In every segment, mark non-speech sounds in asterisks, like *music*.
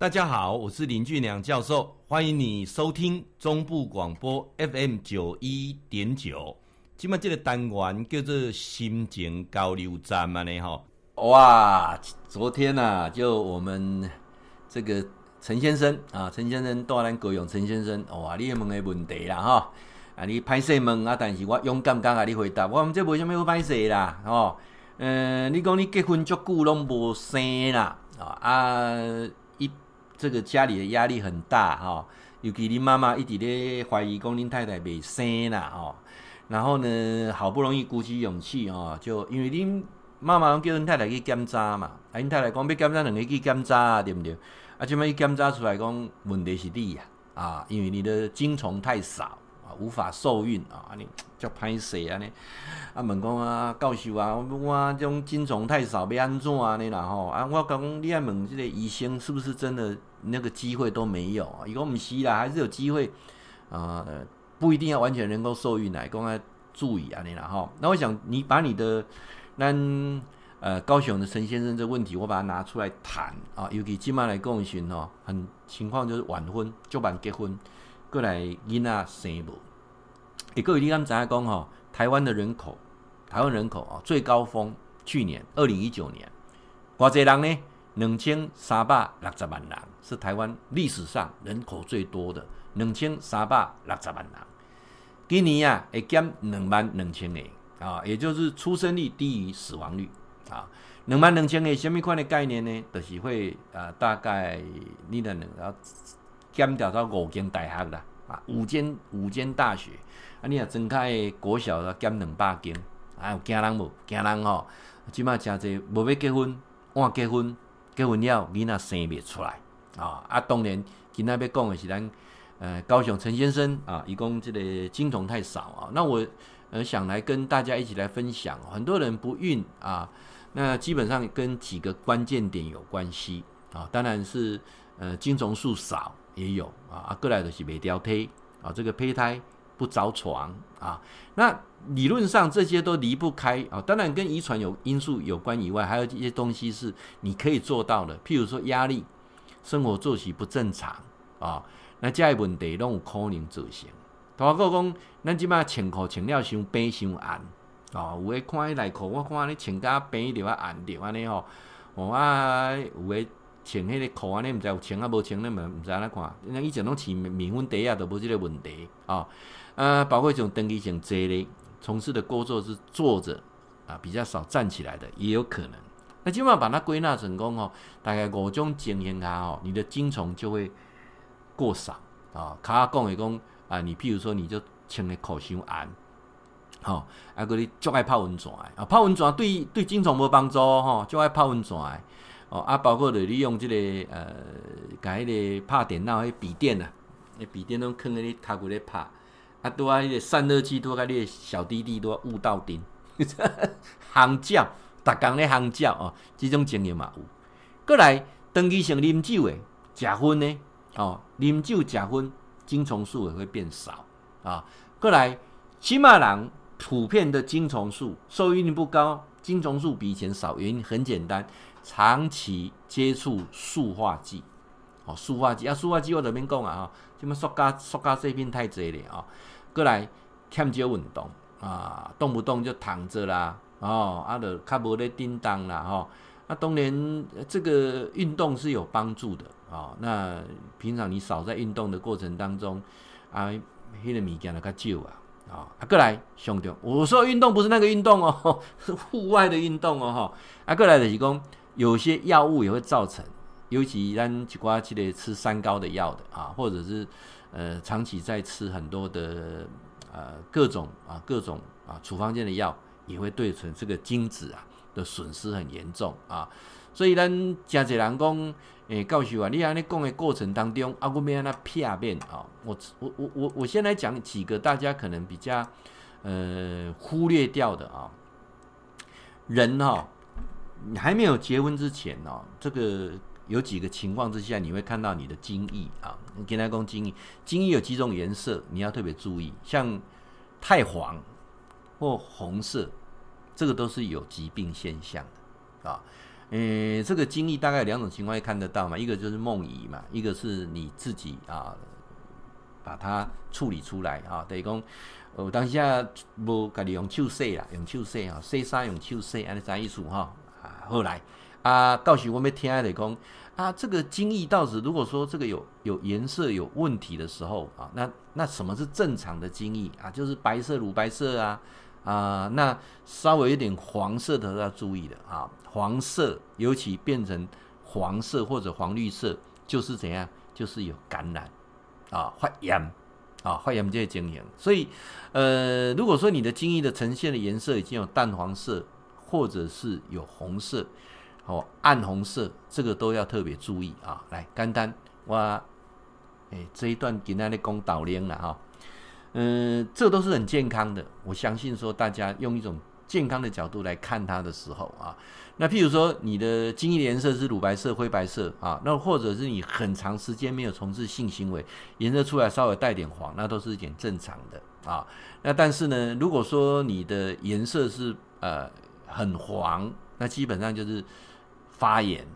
大家好，我是林俊良教授，欢迎你收听中部广播 FM 九一点九。今麦这个单元叫做心情交流站嘛呢哈。哇，昨天呐、啊，就我们这个陈先生啊，陈先生多兰国勇陈先生，哇，你问的问题啦哈，啊，你歹势问啊，但是我勇敢敢啊，你回答，我们这没什么好歹势啦，哦，嗯、呃，你讲你结婚足久拢无生啦，啊。啊这个家里的压力很大哈，尤其你妈妈一直咧怀疑讲恁太太未生啦哦，然后呢，好不容易鼓起勇气哦，就因为恁妈妈叫恁太太去检查嘛，啊，恁太太讲要检查两个去检查啊对不对？啊，这么一检查出来讲问题是你呀，啊，因为你的精虫太少。无法受孕啊！你叫歹势啊！你啊问讲啊教授啊，我这种精虫太少，要安怎啊？你然后啊，我讲你爱问这个医生是不是真的那个机会都没有啊？伊讲唔是啦，还是有机会啊、不一定要完全能够受孕来，讲要注意啊！你然后，那我想你把你的那呃高雄的陈先生这问题，我把它拿出来谈啊，尤其今麦来共寻哦，很情况就是晚婚就晚结婚，过来囡仔生无。各位，你刚才讲哈，台湾的人口，台湾人口啊，最高峰去年二零一九年，多少人呢？两千三百六十万人，是台湾历史上人口最多的两千三百六十万人。今年啊，会减两万两千个啊，也就是出生率低于死亡率啊。两万两千个什么款的概念呢？就是会啊，大概你的两个减掉到五间大学啦啊，五间五间大学。啊，你若增开国小啊，减两百间，啊有惊人无？惊人吼！即马诚济无要结婚，晚结婚，结婚了囡仔生袂出来啊！啊，当然今仔要讲的是咱呃高雄陈先生啊，伊讲这个精虫太少啊。那我呃想来跟大家一起来分享，很多人不孕啊，那基本上跟几个关键点有关系啊。当然是呃精虫数少也有啊，啊过来的是没掉胎啊，这个胚胎。不着床啊，那理论上这些都离不开啊，当然跟遗传有因素有关以外，还有一些东西是你可以做到的，譬如说压力、生活作息不正常啊，那这些问题拢有可能造成。包括讲，咱即马穿裤穿了伤白伤暗啊，有诶看迄内裤，我看你穿甲白着啊暗着安尼吼，哦啊有诶穿迄个裤安尼，毋知有穿啊无穿，你嘛毋知安怎看，那以前拢穿棉粉袋啊，都无即个问题啊。呃，包括这种登记型这类从事的工作是坐着啊，比较少站起来的，也有可能。那基本上把它归纳成功哦，大概五种情形下哦，你的精虫就会过少啊。卡讲的讲啊，你譬如说你就穿的口伤暗，好、哦，啊，搁你就爱泡温泉啊，泡温泉对对精虫无帮助哦，就爱泡温泉哦。啊，包括的你用这个呃，改迄个拍电脑迄笔电啊，那笔电都坑在你头骨咧拍。啊，拄啊，迄个散热器拄啊，你小弟弟拄啊，雾到顶，*laughs* 烘叫，逐工咧烘叫哦，即种情形嘛有。过来，长期性啉酒诶，食薰呢，哦，啉酒食薰，精虫数也会变少啊。过来，起码人普遍的精虫数受孕率不高，精虫数比以前少，原因很简单，长期接触塑化剂，哦，塑化剂啊，塑化剂我这边讲啊，哈。什么塑胶塑胶制品太侪了啊！过来欠少运动啊，动不动就躺着啦，哦，啊，就较无咧叮当啦，吼、哦。那、啊、当然，这个运动是有帮助的啊、哦。那平常你少在运动的过程当中，啊，迄、那个物件就较少啊，啊、过来兄弟我说运动不是那个运动哦，*laughs* 是户外的运动哦，哈。啊，过来就是讲，有些药物也会造成。尤其咱一寡即个吃三高的药的啊，或者是呃长期在吃很多的呃各种啊各种啊处方间的药，也会对成这个精子啊的损失很严重啊。所以咱真侪人讲，诶，告诉我，你安尼讲的过程当中，啊，我们要片面啊。我我我我我先来讲几个大家可能比较呃忽略掉的啊。人哈、你还没有结婚之前呢、啊，这个。有几个情况之下，你会看到你的精液啊，跟他讲精液，精液有几种颜色，你要特别注意，像太黄或红色，这个都是有疾病现象的啊。诶，这个精液大概有两种情况会看得到嘛，一个就是梦遗嘛，一个是你自己啊把它处理出来啊，等于讲，我当下无家己用手洗啦，用手洗啊，洗衫用手洗，安尼啥意思哈？啊，后来啊，到时我们听来讲啊，这个精液到时如果说这个有有颜色有问题的时候啊，那那什么是正常的精液啊？就是白色乳白色啊。啊，那稍微有点黄色的要注意的啊，黄色尤其变成黄色或者黄绿色，就是怎样？就是有感染啊，发炎啊，发炎这些情形。所以，呃，如果说你的精液的呈现的颜色已经有淡黄色，或者是有红色，哦，暗红色，这个都要特别注意啊。来，干单，我，哎，这一段给大家讲导灵了哈。嗯，这都是很健康的。我相信说，大家用一种健康的角度来看它的时候啊，那譬如说你的精液颜色是乳白色、灰白色啊，那或者是你很长时间没有从事性行为，颜色出来稍微带点黄，那都是一点正常的啊。那但是呢，如果说你的颜色是呃很黄，那基本上就是发炎。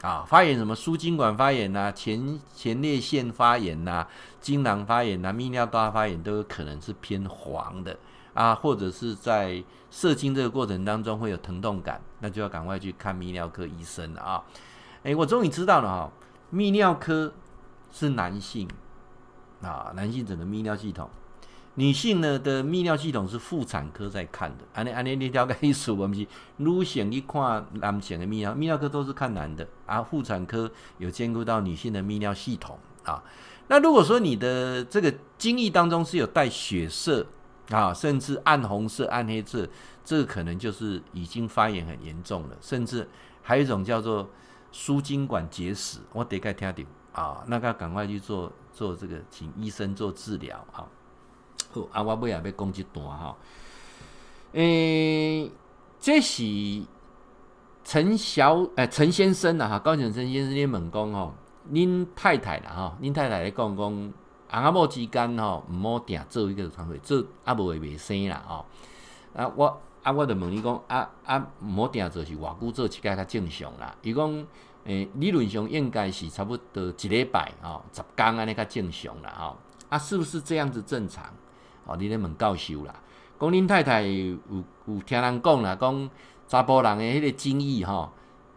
啊，发炎什么输精管发炎呐、啊，前前列腺发炎呐、啊，精囊发炎呐、啊，泌尿道发炎都有可能是偏黄的啊，或者是在射精这个过程当中会有疼痛感，那就要赶快去看泌尿科医生了啊。哎，我终于知道了哈，泌尿科是男性啊，男性整个泌尿系统。女性呢的泌尿系统是妇产科在看的，安尼安尼你了解意思，我们是女性一看男性的泌尿，泌尿科都是看男的。啊，妇产科有兼顾到女性的泌尿系统啊。那如果说你的这个精液当中是有带血色啊，甚至暗红色、暗黑色，这个可能就是已经发炎很严重了，甚至还有一种叫做输精管结石，我得该听到。啊，那个赶快去做做这个，请医生做治疗啊。好，啊，我尾也要讲一段哈。诶、欸，这是陈小诶陈、先生啊，哈，高雄陈先生，你问讲吼，恁太太啦，哈，恁太太咧讲讲，阿某之间吼，毋好定做一个床位，做阿无会袂生啦，吼。啊，我啊，我就问你讲，啊啊，毋好定做是偌久做一摆较正常啦？伊讲，诶、理论上应该是差不多一礼拜吼，十天安尼较正常啦，吼。啊，是不是这样子正常？哦，你咧问教授啦，讲恁太太有有听人讲啦，讲查甫人诶迄个精液吼，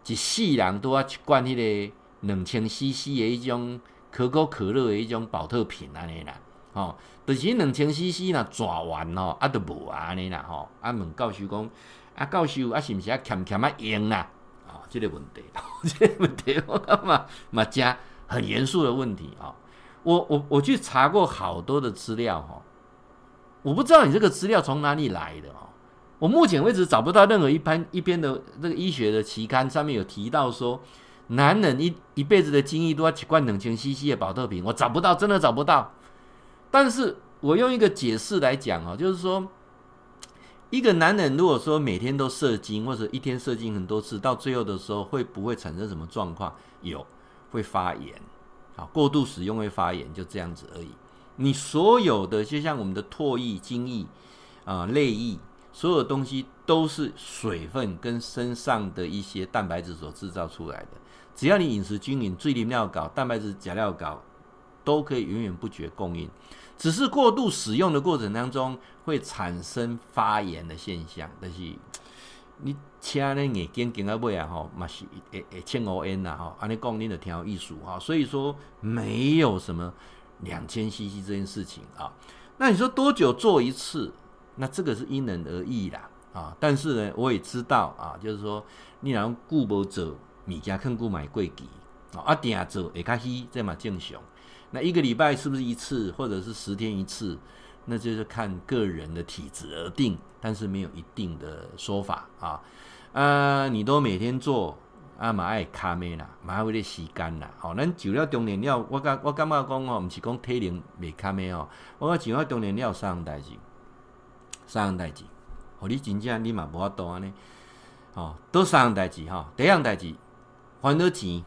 一世人都要一罐迄个两千 CC 诶迄种可口可乐诶迄种保特瓶安尼啦，吼，就是两千 CC 若抓完吼，啊都无啊安尼啦，吼，啊问教授讲，啊教授啊是毋是啊欠欠啊用啦？啊，这个问题，*laughs* 这个问题 *laughs* 我感觉嘛真很严肃的问题啊，我我我去查过好多的资料吼。我不知道你这个资料从哪里来的哦，我目前为止找不到任何一篇一边的这个医学的期刊上面有提到说，男人一一辈子的精液都要一罐冷清 CC 的保特瓶，我找不到，真的找不到。但是我用一个解释来讲哦，就是说，一个男人如果说每天都射精，或者一天射精很多次，到最后的时候会不会产生什么状况？有，会发炎，啊，过度使用会发炎，就这样子而已。你所有的，就像我们的唾液、精液啊、泪液，所有东西都是水分跟身上的一些蛋白质所制造出来的。只要你饮食均匀，水啉了够，蛋白质加了够，都可以源源不绝供应。只是过度使用的过程当中，会产生发炎的现象。但是你请你眼睛盯到尾啊，吼，嘛是会会青乌烟呐，吼，安尼讲你就挺有意思哈。所以说没有什么。两千 CC 这件事情啊，那你说多久做一次？那这个是因人而异啦啊。但是呢，我也知道啊，就是说你然后顾不走，米家肯顾买贵机啊，啊点做也开始这么正常。那一个礼拜是不是一次，或者是十天一次？那就是看个人的体质而定，但是没有一定的说法啊。啊，你都每天做。啊嘛爱卡咩啦，嘛爱为了时间啦。吼，咱就了中年了，我感我感觉讲吼，毋是讲体能未卡咩哦。我讲就了中年了三样代志，三样代志，互你真正你嘛无法度安尼。吼，都三样代志吼，第一样代志，烦恼钱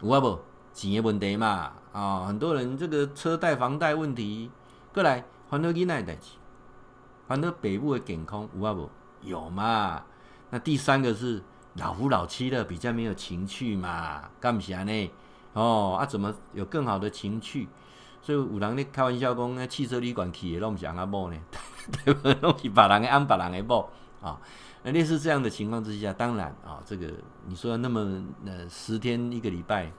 有啊无？钱的问题嘛。啊，很多人这个车贷、房贷问题，过来烦恼囡仔代志，烦恼爸母的健康有啊无？有嘛。那第三个是。老夫老妻了，比较没有情趣嘛，干不啥呢？哦，啊，怎么有更好的情趣？所以有人咧开玩笑讲，那汽车旅馆去的拢不是阿某呢，*laughs* 对不？拢是别人的安，别人的某啊。那类似这样的情况之下，当然啊，这个你说那么呃十天一个礼拜，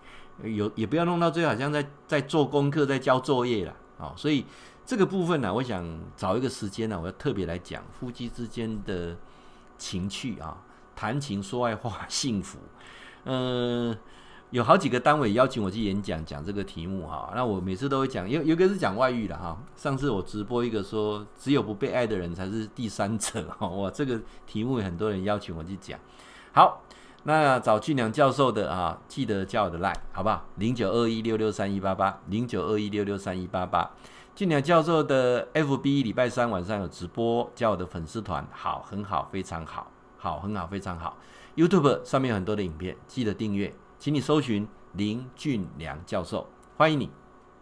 有也不要弄到最后好像在在做功课，在交作业了啊。所以这个部分呢，我想找一个时间呢，我要特别来讲夫妻之间的情趣啊，谈情说爱话，幸福。嗯，*laughs* 有好几个单位邀请我去演讲，讲这个题目哈。那我每次都会讲，有有个是讲外遇的哈。上次我直播一个说，只有不被爱的人才是第三者哈。*laughs* 哇，这个题目很多人邀请我去讲。好，那找俊良教授的啊，记得叫我的 line 好不好？零九二一六六三一八八，零九二一六六三一八八。俊良教授的 FB 礼拜三晚上有直播，叫我的粉丝团，好，很好，非常好，好，很好，非常好。YouTube 上面有很多的影片，记得订阅，请你搜寻林俊良教授，欢迎你。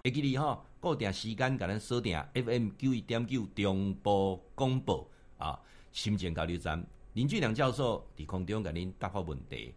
会记你哈，固定时间给咱锁定 FM 九一点九中波广播啊，心情交流站，林俊良教授伫空中给您答复问题。